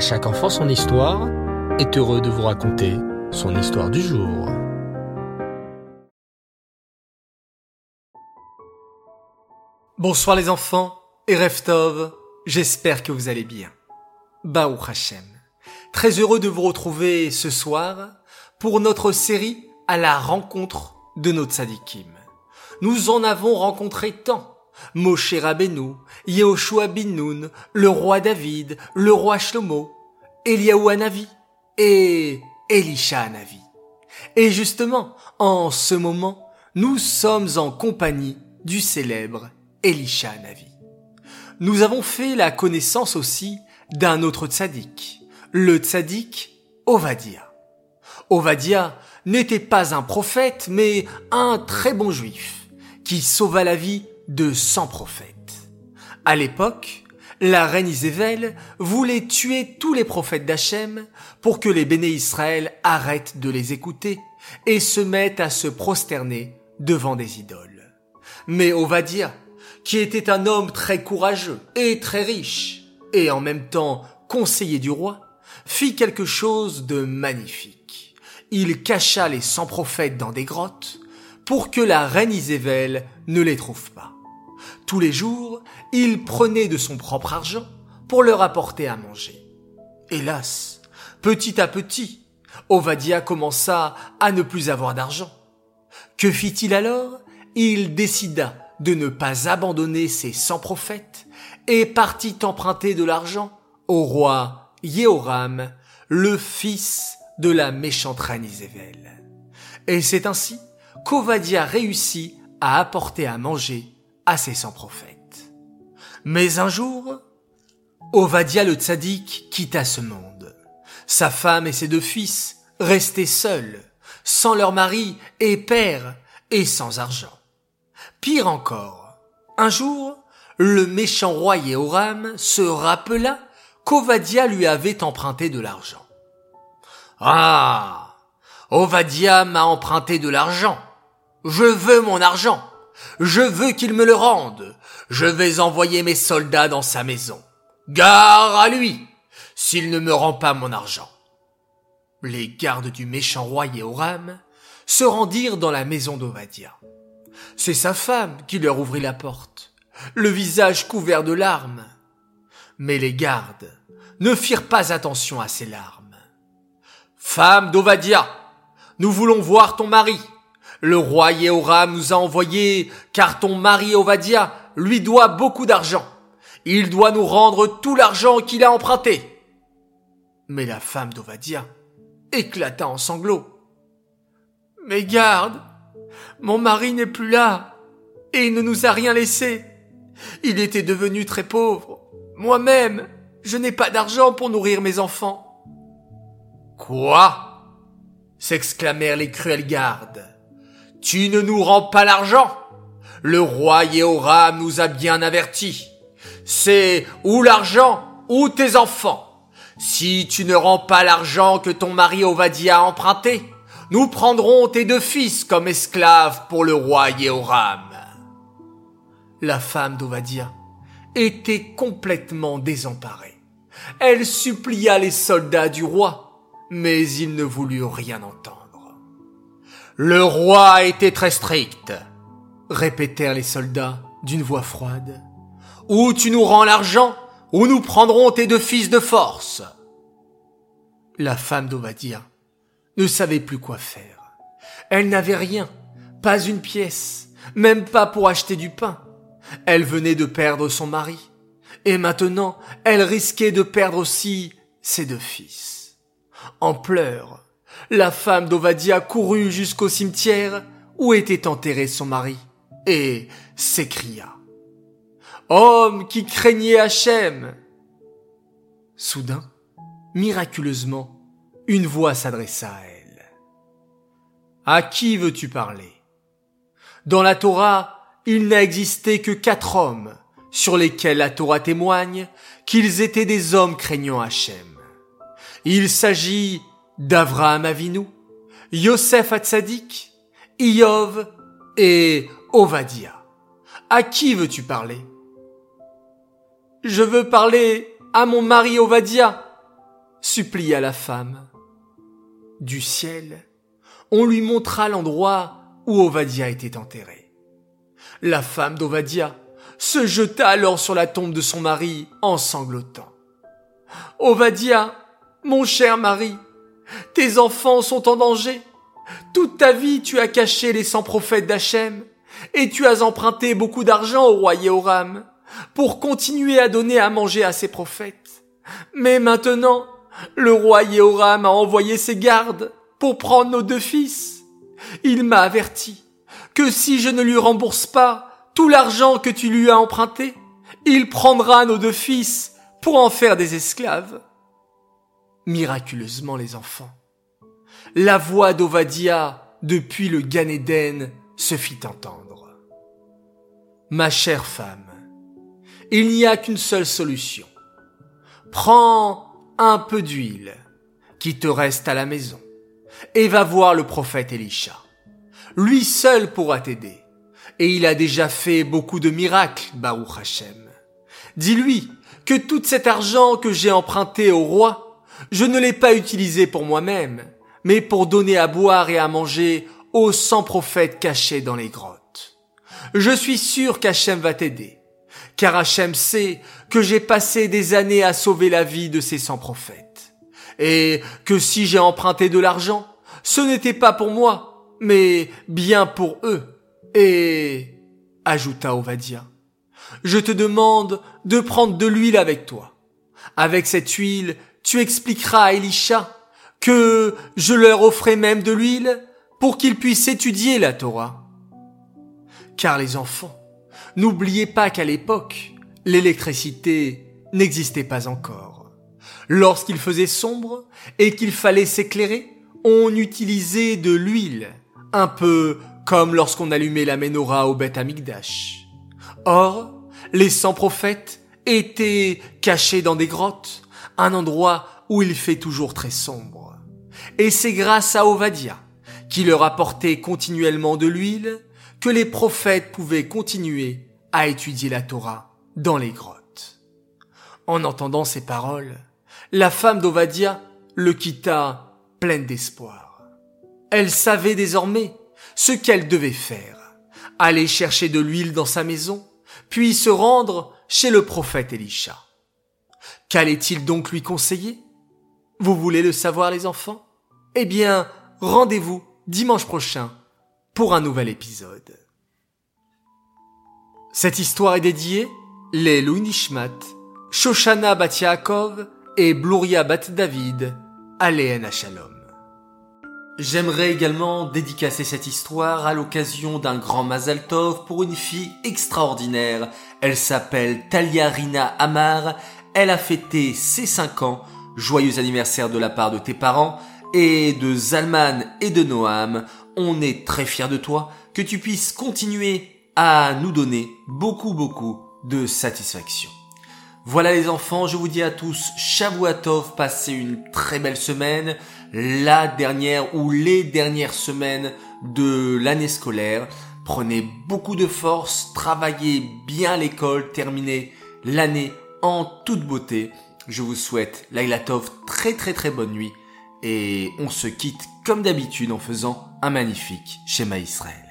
Chaque enfant son histoire est heureux de vous raconter son histoire du jour. Bonsoir les enfants et Reftov, j'espère que vous allez bien. Baou Hashem. Très heureux de vous retrouver ce soir pour notre série à la rencontre de nos tzadikim. Nous en avons rencontré tant. Moshe Rabbeinu, Yehoshua bin Nun, le roi David, le roi Shlomo, Eliaou Hanavi et Elisha Hanavi. Et justement, en ce moment, nous sommes en compagnie du célèbre Elisha Hanavi. Nous avons fait la connaissance aussi d'un autre tzaddik, le tzaddik Ovadia. Ovadia n'était pas un prophète, mais un très bon juif, qui sauva la vie de 100 prophètes. À l'époque, la reine Isével voulait tuer tous les prophètes d'Hachem pour que les béné Israël arrêtent de les écouter et se mettent à se prosterner devant des idoles. Mais Ovadia, qui était un homme très courageux et très riche, et en même temps conseiller du roi, fit quelque chose de magnifique. Il cacha les cent prophètes dans des grottes pour que la reine Isével ne les trouve pas. Tous les jours, il prenait de son propre argent pour leur apporter à manger. Hélas, petit à petit, Ovadia commença à ne plus avoir d'argent. Que fit-il alors? Il décida de ne pas abandonner ses cent prophètes et partit emprunter de l'argent au roi Yehoram, le fils de la méchante reine. Et c'est ainsi qu'Ovadia réussit à apporter à manger à ses cent prophètes. Mais un jour, Ovadia le tzaddik quitta ce monde. Sa femme et ses deux fils restaient seuls, sans leur mari et père, et sans argent. Pire encore, un jour, le méchant roi Yehoram se rappela qu'Ovadia lui avait emprunté de l'argent. Ah! Ovadia m'a emprunté de l'argent. Je veux mon argent. Je veux qu'il me le rende. Je vais envoyer mes soldats dans sa maison. Gare à lui, s'il ne me rend pas mon argent. Les gardes du méchant roi Yehoram se rendirent dans la maison d'Ovadia. C'est sa femme qui leur ouvrit la porte, le visage couvert de larmes. Mais les gardes ne firent pas attention à ces larmes. Femme d'Ovadia, nous voulons voir ton mari. Le roi Yehoram nous a envoyé car ton mari Ovadia lui doit beaucoup d'argent. Il doit nous rendre tout l'argent qu'il a emprunté. Mais la femme d'Ovadia éclata en sanglots. Mais garde, mon mari n'est plus là et il ne nous a rien laissé. Il était devenu très pauvre. Moi-même, je n'ai pas d'argent pour nourrir mes enfants. Quoi? s'exclamèrent les cruels gardes. Tu ne nous rends pas l'argent Le roi Yehoram nous a bien avertis. C'est ou l'argent ou tes enfants. Si tu ne rends pas l'argent que ton mari Ovadia a emprunté, nous prendrons tes deux fils comme esclaves pour le roi Yehoram. La femme d'Ovadia était complètement désemparée. Elle supplia les soldats du roi mais ils ne voulurent rien entendre. Le roi était très strict, répétèrent les soldats d'une voix froide. Ou tu nous rends l'argent, ou nous prendrons tes deux fils de force. La femme d'Ovadia ne savait plus quoi faire. Elle n'avait rien, pas une pièce, même pas pour acheter du pain. Elle venait de perdre son mari, et maintenant elle risquait de perdre aussi ses deux fils. En pleurs, la femme d'Ovadia courut jusqu'au cimetière où était enterré son mari et s'écria Homme qui craignait Hachem Soudain, miraculeusement, une voix s'adressa à elle. À qui veux-tu parler? Dans la Torah, il n'a existé que quatre hommes sur lesquels la Torah témoigne qu'ils étaient des hommes craignant Hachem. Il s'agit d'Avraham Avinu, Yosef Hatzadik, Iov et Ovadia. À qui veux-tu parler? Je veux parler à mon mari Ovadia, supplia la femme. Du ciel, on lui montra l'endroit où Ovadia était enterré. La femme d'Ovadia se jeta alors sur la tombe de son mari en sanglotant. Ovadia, mon cher mari, tes enfants sont en danger. Toute ta vie tu as caché les cent prophètes d'Hachem, et tu as emprunté beaucoup d'argent au roi Yehoram pour continuer à donner à manger à ses prophètes. Mais maintenant, le roi Yehoram a envoyé ses gardes pour prendre nos deux fils. Il m'a averti que si je ne lui rembourse pas tout l'argent que tu lui as emprunté, il prendra nos deux fils pour en faire des esclaves. Miraculeusement les enfants, la voix d'Ovadia depuis le Gan se fit entendre. Ma chère femme, il n'y a qu'une seule solution. Prends un peu d'huile qui te reste à la maison et va voir le prophète Elisha. Lui seul pourra t'aider et il a déjà fait beaucoup de miracles, Baruch Hashem. Dis-lui que tout cet argent que j'ai emprunté au roi, je ne l'ai pas utilisé pour moi-même, mais pour donner à boire et à manger aux cent prophètes cachés dans les grottes. Je suis sûr qu'Hachem va t'aider, car Hachem sait que j'ai passé des années à sauver la vie de ces cent prophètes, et que si j'ai emprunté de l'argent, ce n'était pas pour moi, mais bien pour eux, et, ajouta Ovadia, je te demande de prendre de l'huile avec toi. Avec cette huile, tu expliqueras à Elisha que je leur offrais même de l'huile pour qu'ils puissent étudier la Torah. Car les enfants, n'oubliez pas qu'à l'époque, l'électricité n'existait pas encore. Lorsqu'il faisait sombre et qu'il fallait s'éclairer, on utilisait de l'huile, un peu comme lorsqu'on allumait la menorah au Beth Amigdash. Or, les cent prophètes étaient cachés dans des grottes, un endroit où il fait toujours très sombre. Et c'est grâce à Ovadia, qui leur apportait continuellement de l'huile, que les prophètes pouvaient continuer à étudier la Torah dans les grottes. En entendant ces paroles, la femme d'Ovadia le quitta pleine d'espoir. Elle savait désormais ce qu'elle devait faire. Aller chercher de l'huile dans sa maison, puis se rendre chez le prophète Elisha. Qu'allait-il donc lui conseiller? Vous voulez le savoir les enfants? Eh bien, rendez-vous dimanche prochain pour un nouvel épisode. Cette histoire est dédiée les Nishmat, Shoshana Bat Yaakov et Bluria Bat David, Aléen Shalom. J'aimerais également dédicacer cette histoire à l'occasion d'un grand Mazal Tov pour une fille extraordinaire. Elle s'appelle Talia Rina Amar. Elle a fêté ses 5 ans. Joyeux anniversaire de la part de tes parents et de Zalman et de Noam. On est très fiers de toi, que tu puisses continuer à nous donner beaucoup beaucoup de satisfaction. Voilà les enfants, je vous dis à tous Shavuatov, passez une très belle semaine la dernière ou les dernières semaines de l'année scolaire. Prenez beaucoup de force, travaillez bien l'école, terminez l'année en toute beauté. Je vous souhaite, Lailatov, très très très bonne nuit et on se quitte comme d'habitude en faisant un magnifique schéma Israël.